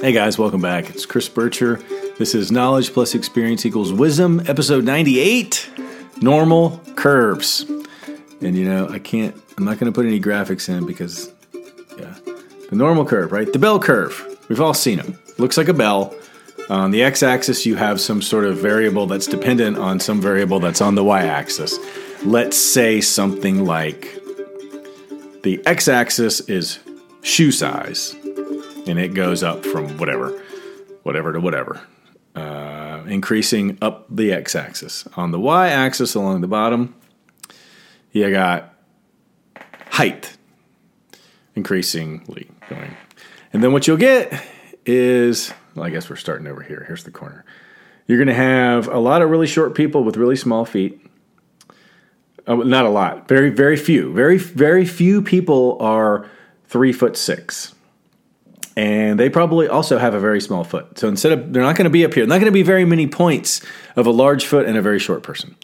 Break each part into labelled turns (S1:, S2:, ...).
S1: Hey guys, welcome back. It's Chris Bircher. This is Knowledge plus Experience equals Wisdom, episode 98 Normal Curves. And you know, I can't, I'm not going to put any graphics in because, yeah, the normal curve, right? The bell curve. We've all seen them. Looks like a bell. On the x axis, you have some sort of variable that's dependent on some variable that's on the y axis. Let's say something like the x axis is shoe size, and it goes up from whatever, whatever to whatever, uh, increasing up the x axis. On the y axis along the bottom, you got height increasingly going. And then what you'll get is, well, I guess we're starting over here. Here's the corner. You're going to have a lot of really short people with really small feet. Uh, not a lot. Very, very few. Very, very few people are three foot six. And they probably also have a very small foot. So instead of, they're not going to be up here, not going to be very many points of a large foot and a very short person.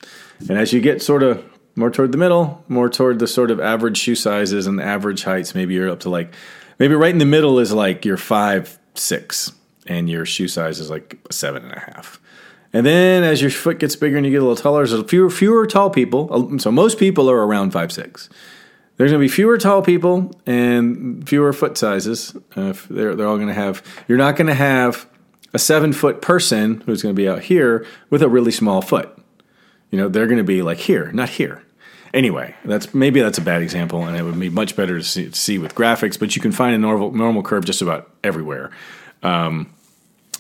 S1: And as you get sort of more toward the middle, more toward the sort of average shoe sizes and average heights, maybe you're up to like, maybe right in the middle is like your five, six, and your shoe size is like seven and a half. And then as your foot gets bigger and you get a little taller, there's fewer, fewer tall people. So most people are around five, six. There's going to be fewer tall people and fewer foot sizes. Uh, they're, they're all going to have, you're not going to have a seven foot person who's going to be out here with a really small foot. You know, they're going to be like here, not here. Anyway, that's maybe that's a bad example, and it would be much better to see, see with graphics. But you can find a normal normal curve just about everywhere. Um,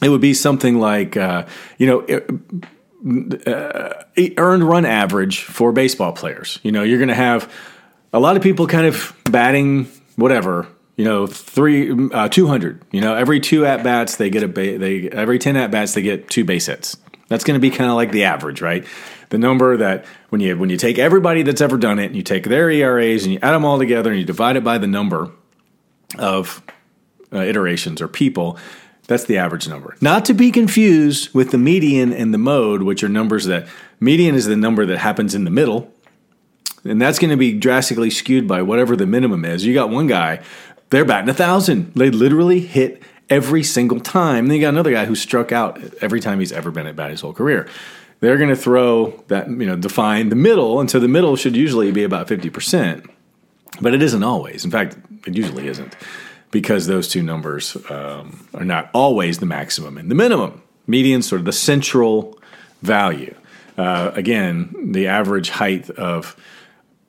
S1: it would be something like uh, you know uh, earned run average for baseball players. You know, you're going to have a lot of people kind of batting whatever. You know, three uh, two hundred. You know, every two at bats they get a ba- they every ten at bats they get two base hits. That's going to be kind of like the average, right? The number that when you when you take everybody that's ever done it and you take their ERAs and you add them all together and you divide it by the number of uh, iterations or people, that's the average number. Not to be confused with the median and the mode, which are numbers that median is the number that happens in the middle. And that's going to be drastically skewed by whatever the minimum is. You got one guy, they're batting a thousand. They literally hit every single time. Then you got another guy who struck out every time he's ever been at bat his whole career. They're going to throw that, you know, define the middle. And so the middle should usually be about 50%, but it isn't always. In fact, it usually isn't because those two numbers um, are not always the maximum and the minimum. Median, sort of the central value. Uh, again, the average height of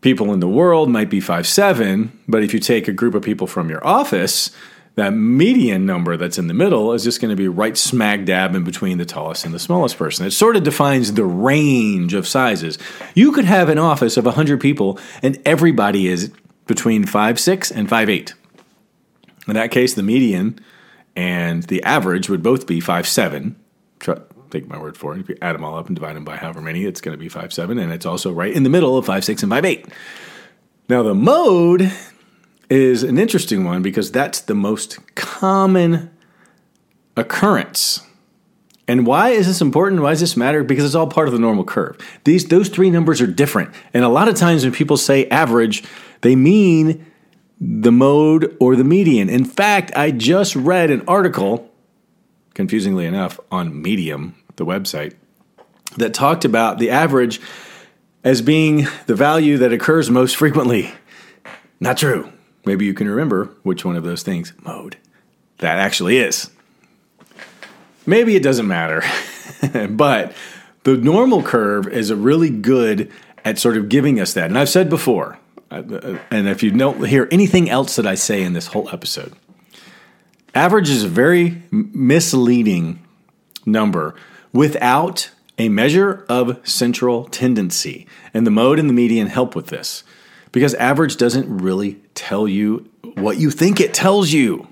S1: people in the world might be five seven, but if you take a group of people from your office, that median number that's in the middle is just going to be right smack dab in between the tallest and the smallest person. It sort of defines the range of sizes. You could have an office of 100 people and everybody is between five six and five eight. In that case, the median and the average would both be five seven. Take my word for it. If you add them all up and divide them by however many, it's going to be five seven, and it's also right in the middle of five six and five eight. Now the mode is an interesting one because that's the most common occurrence. And why is this important? Why does this matter? Because it's all part of the normal curve. These those three numbers are different. And a lot of times when people say average, they mean the mode or the median. In fact, I just read an article, confusingly enough, on Medium, the website, that talked about the average as being the value that occurs most frequently. Not true. Maybe you can remember which one of those things, mode, that actually is. Maybe it doesn't matter, but the normal curve is really good at sort of giving us that. And I've said before, uh, and if you don't hear anything else that I say in this whole episode, average is a very misleading number without a measure of central tendency. And the mode and the median help with this because average doesn't really tell you what you think it tells you.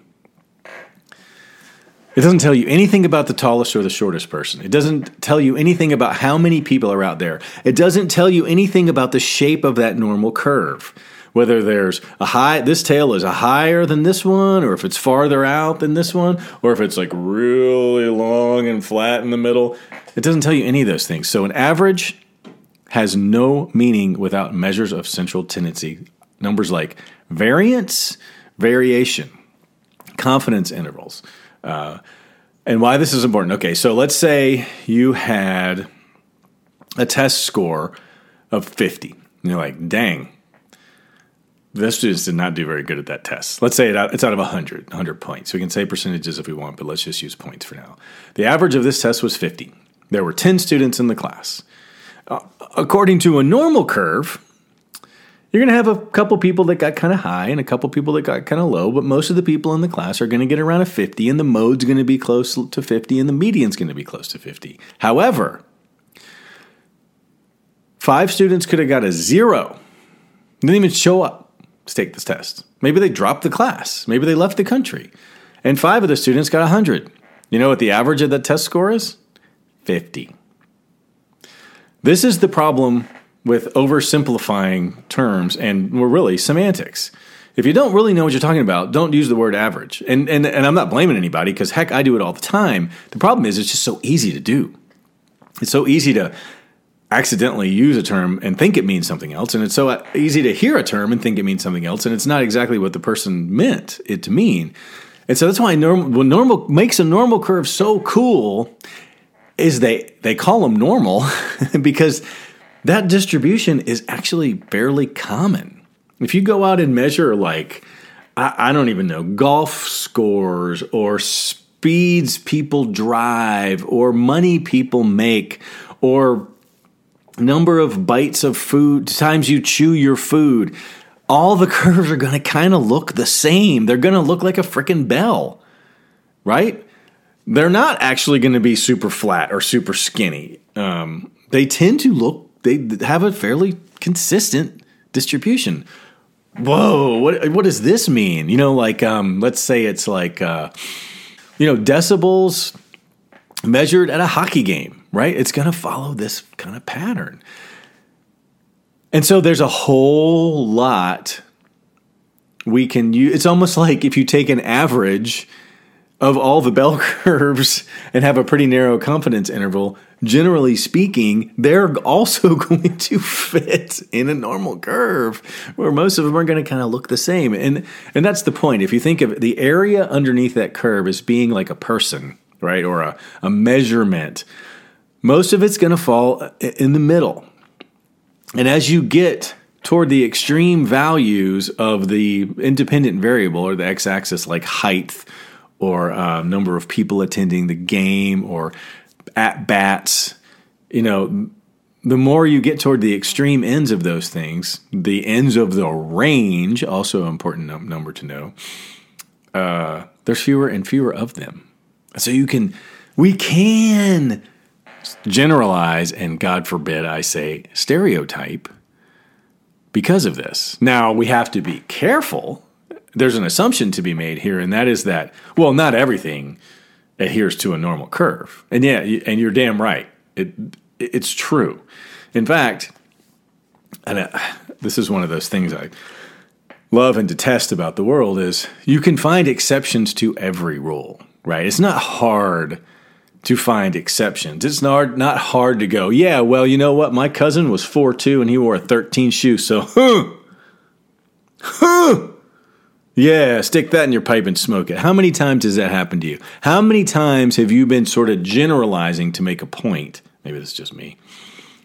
S1: It doesn't tell you anything about the tallest or the shortest person. It doesn't tell you anything about how many people are out there. It doesn't tell you anything about the shape of that normal curve. Whether there's a high, this tail is a higher than this one, or if it's farther out than this one, or if it's like really long and flat in the middle. It doesn't tell you any of those things. So an average has no meaning without measures of central tendency. Numbers like variance, variation, confidence intervals, Uh, and why this is important. Okay, so let's say you had a test score of 50. And you're like, dang, the students did not do very good at that test. Let's say it's out of 100, 100 points. We can say percentages if we want, but let's just use points for now. The average of this test was 50. There were 10 students in the class. Uh, according to a normal curve, you're going to have a couple people that got kind of high and a couple people that got kind of low, but most of the people in the class are going to get around a 50, and the mode's going to be close to 50, and the median's going to be close to 50. However, five students could have got a zero, didn't even show up take this test. Maybe they dropped the class. Maybe they left the country. And five of the students got 100. You know what the average of that test score is? 50. This is the problem with oversimplifying terms and we're really semantics. If you don't really know what you're talking about, don't use the word average. And, and, and I'm not blaming anybody because heck, I do it all the time. The problem is it's just so easy to do. It's so easy to accidentally use a term and think it means something else. And it's so uh, easy to hear a term and think it means something else. And it's not exactly what the person meant it to mean. And so that's why normal, what normal makes a normal curve so cool is they, they call them normal because that distribution is actually fairly common. If you go out and measure, like, I, I don't even know, golf scores or speeds people drive or money people make or number of bites of food, times you chew your food, all the curves are going to kind of look the same. They're going to look like a freaking bell, right? They're not actually going to be super flat or super skinny. Um, they tend to look, they have a fairly consistent distribution. Whoa, what what does this mean? You know, like um, let's say it's like uh, you know decibels measured at a hockey game right? It's going to follow this kind of pattern. And so there's a whole lot we can use. It's almost like if you take an average of all the bell curves and have a pretty narrow confidence interval, generally speaking, they're also going to fit in a normal curve where most of them are going to kind of look the same. And and that's the point. If you think of the area underneath that curve as being like a person, right? Or a, a measurement most of it's going to fall in the middle. And as you get toward the extreme values of the independent variable or the x axis, like height or uh, number of people attending the game or at bats, you know, the more you get toward the extreme ends of those things, the ends of the range, also an important num- number to know, uh, there's fewer and fewer of them. So you can, we can generalize and, God forbid, I say stereotype because of this. Now, we have to be careful. There's an assumption to be made here, and that is that, well, not everything adheres to a normal curve. And yeah, and you're damn right. It, it's true. In fact, and uh, this is one of those things I love and detest about the world is you can find exceptions to every rule, right? It's not hard to find exceptions. It's not, not hard to go, yeah, well, you know what? My cousin was 4 2 and he wore a 13 shoe, so, huh, huh. Yeah, stick that in your pipe and smoke it. How many times has that happened to you? How many times have you been sort of generalizing to make a point? Maybe this is just me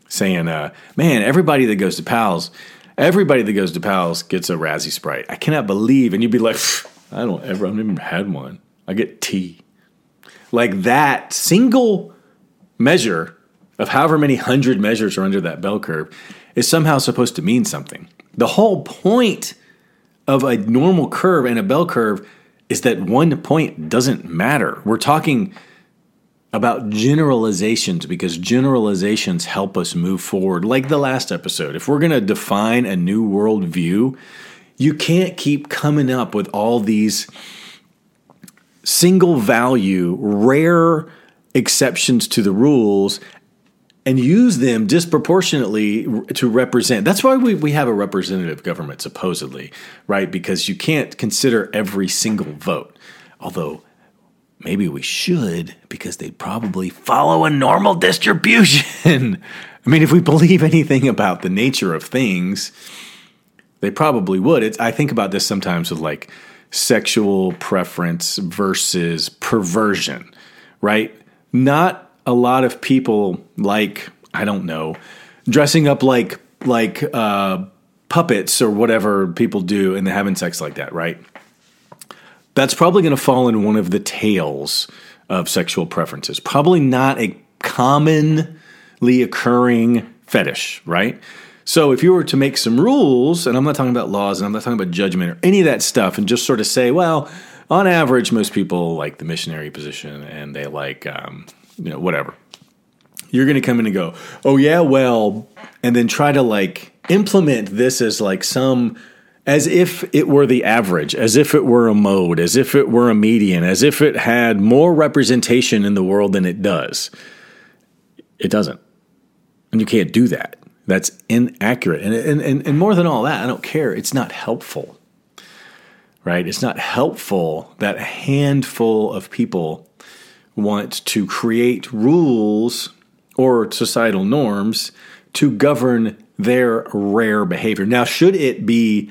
S1: saying, uh, man, everybody that goes to Pals, everybody that goes to Pals gets a Razzie Sprite. I cannot believe. And you'd be like, I don't ever, I've never had one. I get tea like that single measure of however many hundred measures are under that bell curve is somehow supposed to mean something. The whole point of a normal curve and a bell curve is that one point doesn't matter. We're talking about generalizations because generalizations help us move forward. Like the last episode, if we're going to define a new world view, you can't keep coming up with all these single value, rare exceptions to the rules and use them disproportionately to represent. That's why we, we have a representative government, supposedly, right? Because you can't consider every single vote. Although maybe we should, because they'd probably follow a normal distribution. I mean, if we believe anything about the nature of things, they probably would. It's, I think about this sometimes with like sexual preference versus perversion, right? Not a lot of people like, I don't know, dressing up like like uh, puppets or whatever people do and having sex like that, right? That's probably going to fall in one of the tails of sexual preferences. Probably not a commonly occurring fetish, right? So if you were to make some rules, and I'm not talking about laws and I'm not talking about judgment or any of that stuff, and just sort of say, well, on average, most people like the missionary position and they like, um, you know, whatever. You're going to come in and go, oh, yeah, well, and then try to like implement this as like some, as if it were the average, as if it were a mode, as if it were a median, as if it had more representation in the world than it does. It doesn't. And you can't do that. That's inaccurate. And, and, and, and more than all that, I don't care. It's not helpful, right? It's not helpful that a handful of people want to create rules or societal norms to govern their rare behavior. Now, should it be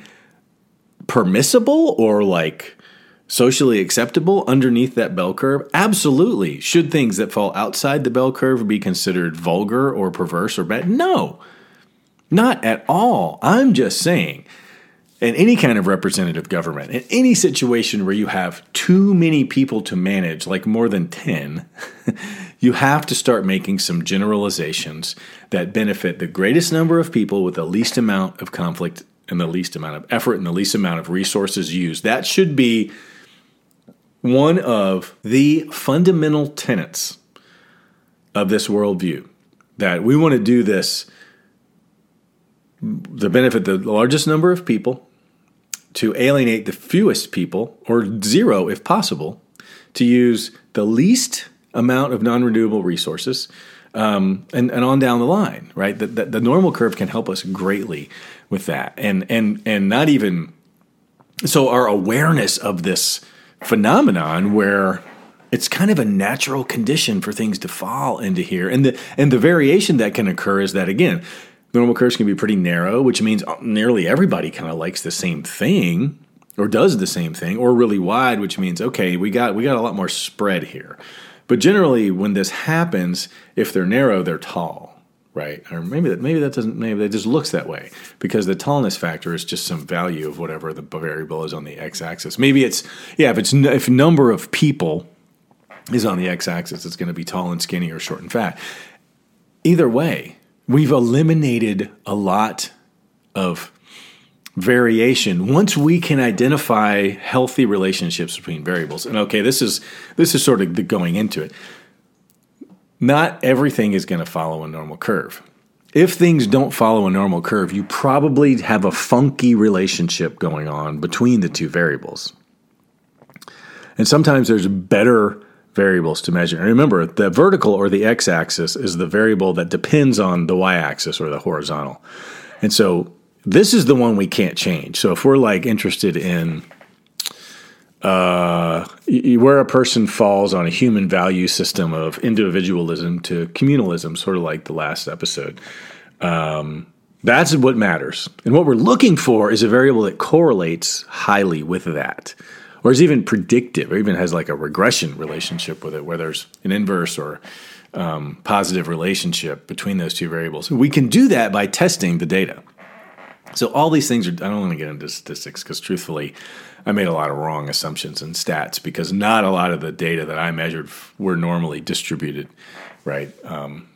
S1: permissible or like socially acceptable underneath that bell curve? Absolutely. Should things that fall outside the bell curve be considered vulgar or perverse or bad? No. Not at all. I'm just saying, in any kind of representative government, in any situation where you have too many people to manage, like more than 10, you have to start making some generalizations that benefit the greatest number of people with the least amount of conflict and the least amount of effort and the least amount of resources used. That should be one of the fundamental tenets of this worldview that we want to do this to benefit the largest number of people, to alienate the fewest people, or zero if possible, to use the least amount of non renewable resources, um, and, and on down the line, right? The, the, the, normal curve can help us greatly with that. And, and, and not even so, our awareness of this phenomenon where it's kind of a natural condition for things to fall into here. And the, and the variation that can occur is that, again, normal curves can be pretty narrow, which means nearly everybody kind of likes the same thing or does the same thing, or really wide, which means okay, we got we got a lot more spread here. But generally, when this happens, if they're narrow, they're tall, right? Or maybe that maybe that doesn't maybe that just looks that way because the tallness factor is just some value of whatever the variable is on the x-axis. Maybe it's yeah, if it's if number of people is on the x-axis, it's going to be tall and skinny or short and fat. Either way, we've eliminated a lot of variation. Once we can identify healthy relationships between variables and okay this is this is sort of the going into it not everything is going to follow a normal curve. If things don't follow a normal curve you probably have a funky relationship going on between the two variables. And sometimes there's better variables to measure. And remember, the vertical or the x axis is the variable that depends on the y axis or the horizontal. And so this is the one we can't change. So if we're like interested in uh, where a person falls on a human value system of individualism to communalism, sort of like the last episode, um, that's what matters. And what we're looking for is a variable that correlates highly with that or is even predictive, or even has like a regression relationship with it, where there's an inverse or um, positive relationship between those two variables. We can do that by testing the data. So all these things are. I don't want to get into statistics because, truthfully, I made a lot of wrong assumptions in stats because not a lot of the data that I measured were normally distributed, right? Um,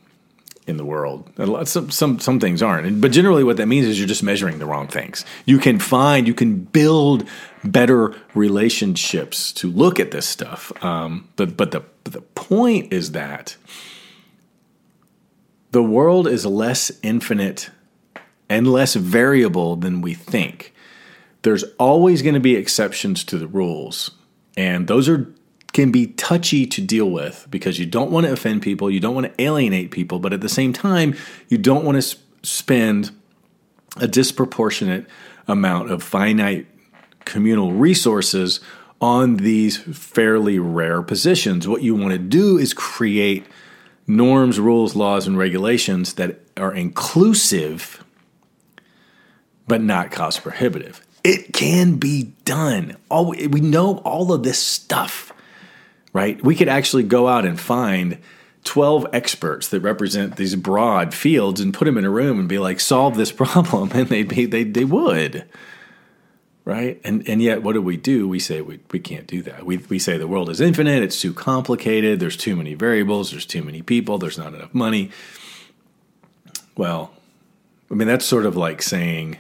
S1: in the world. Some, some some things aren't, but generally, what that means is you're just measuring the wrong things. You can find, you can build better relationships to look at this stuff. Um, but but the but the point is that the world is less infinite and less variable than we think. There's always going to be exceptions to the rules, and those are can be touchy to deal with because you don't want to offend people, you don't want to alienate people, but at the same time, you don't want to sp- spend a disproportionate amount of finite communal resources on these fairly rare positions. What you want to do is create norms, rules, laws, and regulations that are inclusive but not cost prohibitive. It can be done. All we know all of this stuff, right? We could actually go out and find 12 experts that represent these broad fields and put them in a room and be like, solve this problem. And they'd be, they, they would. Right. And, and yet, what do we do? We say we, we can't do that. We, we say the world is infinite. It's too complicated. There's too many variables. There's too many people. There's not enough money. Well, I mean, that's sort of like saying,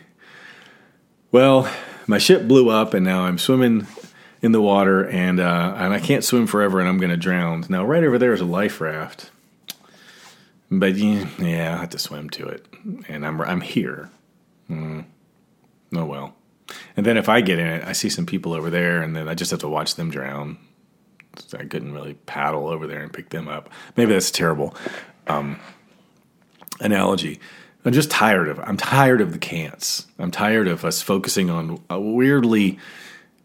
S1: well, my ship blew up and now I'm swimming in the water and uh, and I can't swim forever and I'm going to drown. Now, right over there is a life raft, but yeah, yeah, I have to swim to it, and I'm I'm here. Mm. Oh well. And then if I get in it, I see some people over there, and then I just have to watch them drown. So I couldn't really paddle over there and pick them up. Maybe that's terrible um, analogy. I'm just tired of. I'm tired of the can'ts. I'm tired of us focusing on a weirdly.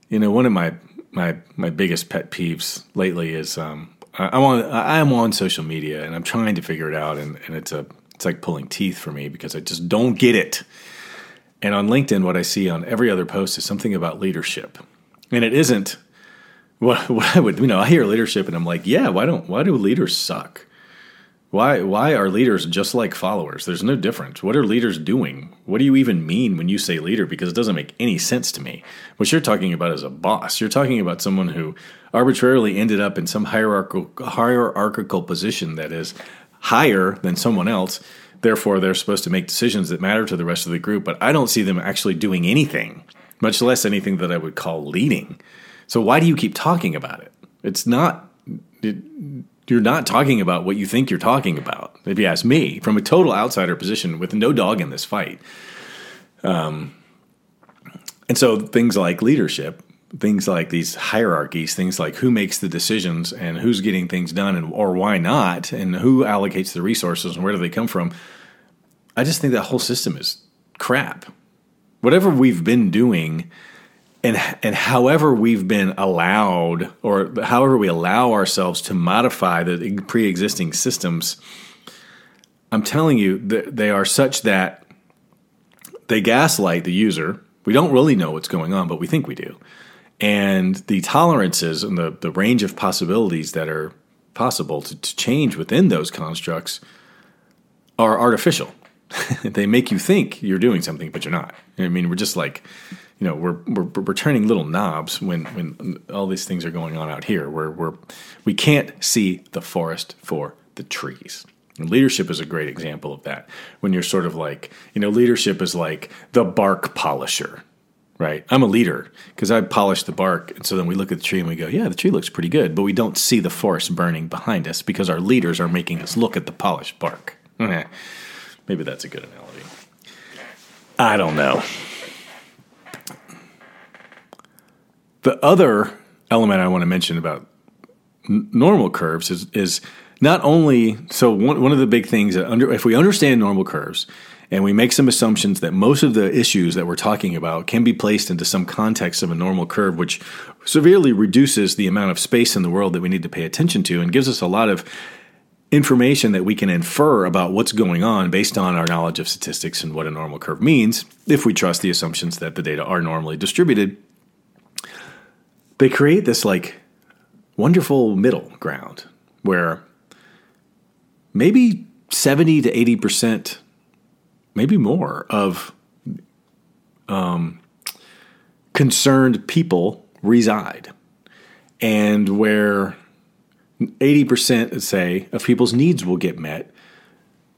S1: You know, one of my my my biggest pet peeves lately is um, I, am on I am on social media and I'm trying to figure it out and, and it's a it's like pulling teeth for me because I just don't get it. And on LinkedIn, what I see on every other post is something about leadership, and it isn't what what I would you know I hear leadership and I'm like yeah why don't why do leaders suck why why are leaders just like followers? There's no difference. What are leaders doing? What do you even mean when you say leader? Because it doesn't make any sense to me. What you're talking about is a boss. You're talking about someone who arbitrarily ended up in some hierarchical hierarchical position that is higher than someone else. Therefore, they're supposed to make decisions that matter to the rest of the group. But I don't see them actually doing anything, much less anything that I would call leading. So why do you keep talking about it? It's not. It, you're not talking about what you think you're talking about. If you ask me, from a total outsider position with no dog in this fight. Um, and so things like leadership, things like these hierarchies, things like who makes the decisions and who's getting things done and or why not, and who allocates the resources and where do they come from. I just think that whole system is crap. Whatever we've been doing and and however we've been allowed or however we allow ourselves to modify the pre-existing systems i'm telling you that they are such that they gaslight the user. We don't really know what's going on but we think we do. And the tolerances and the, the range of possibilities that are possible to, to change within those constructs are artificial. They make you think you're doing something but you're not. I mean we're just like you know we're, we're we're turning little knobs when when all these things are going on out here where we're we can't see the forest for the trees. And leadership is a great example of that. When you're sort of like you know leadership is like the bark polisher right? I'm a leader because i polish the bark and so then we look at the tree and we go yeah the tree looks pretty good but we don't see the forest burning behind us because our leaders are making us look at the polished bark. Maybe that's a good analogy. I don't know The other element I want to mention about n- normal curves is, is not only so one, one of the big things that under if we understand normal curves and we make some assumptions that most of the issues that we're talking about can be placed into some context of a normal curve which severely reduces the amount of space in the world that we need to pay attention to and gives us a lot of information that we can infer about what's going on based on our knowledge of statistics and what a normal curve means if we trust the assumptions that the data are normally distributed they create this like wonderful middle ground where maybe 70 to 80%, maybe more, of um, concerned people reside. And where 80%, say, of people's needs will get met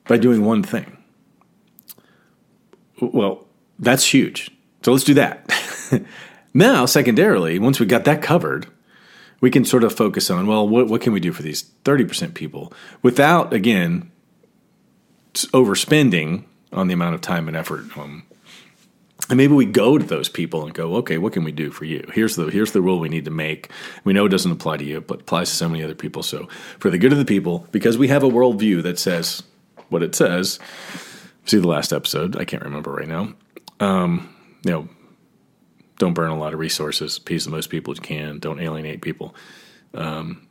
S1: by doing one thing. Well, that's huge. So let's do that. Now, secondarily, once we got that covered, we can sort of focus on well, what, what can we do for these 30% people without, again, overspending on the amount of time and effort. Um, and maybe we go to those people and go, okay, what can we do for you? Here's the here's the rule we need to make. We know it doesn't apply to you, but applies to so many other people. So for the good of the people, because we have a worldview that says what it says. See the last episode. I can't remember right now. Um, you know, don't burn a lot of resources. Appease the most people you can. Don't alienate people. Um,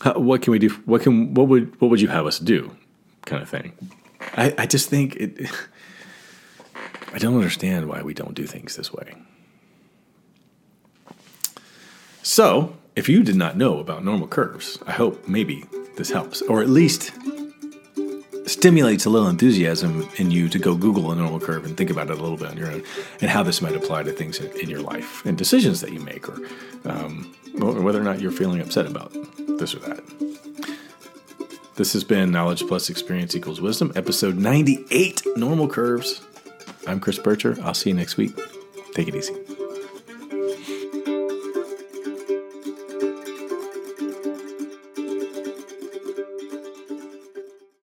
S1: how, what can we do? What can what would what would you have us do? Kind of thing. I, I just think it. I don't understand why we don't do things this way. So, if you did not know about normal curves, I hope maybe this helps, or at least stimulates a little enthusiasm in you to go Google a normal curve and think about it a little bit on your own and how this might apply to things in, your life and decisions that you make, or um, whether or not you're feeling upset about this or that. This has been Knowledge Plus Experience Equals Wisdom, episode 98 Normal Curves. I'm Chris Bircher. I'll see you next week. Take it easy.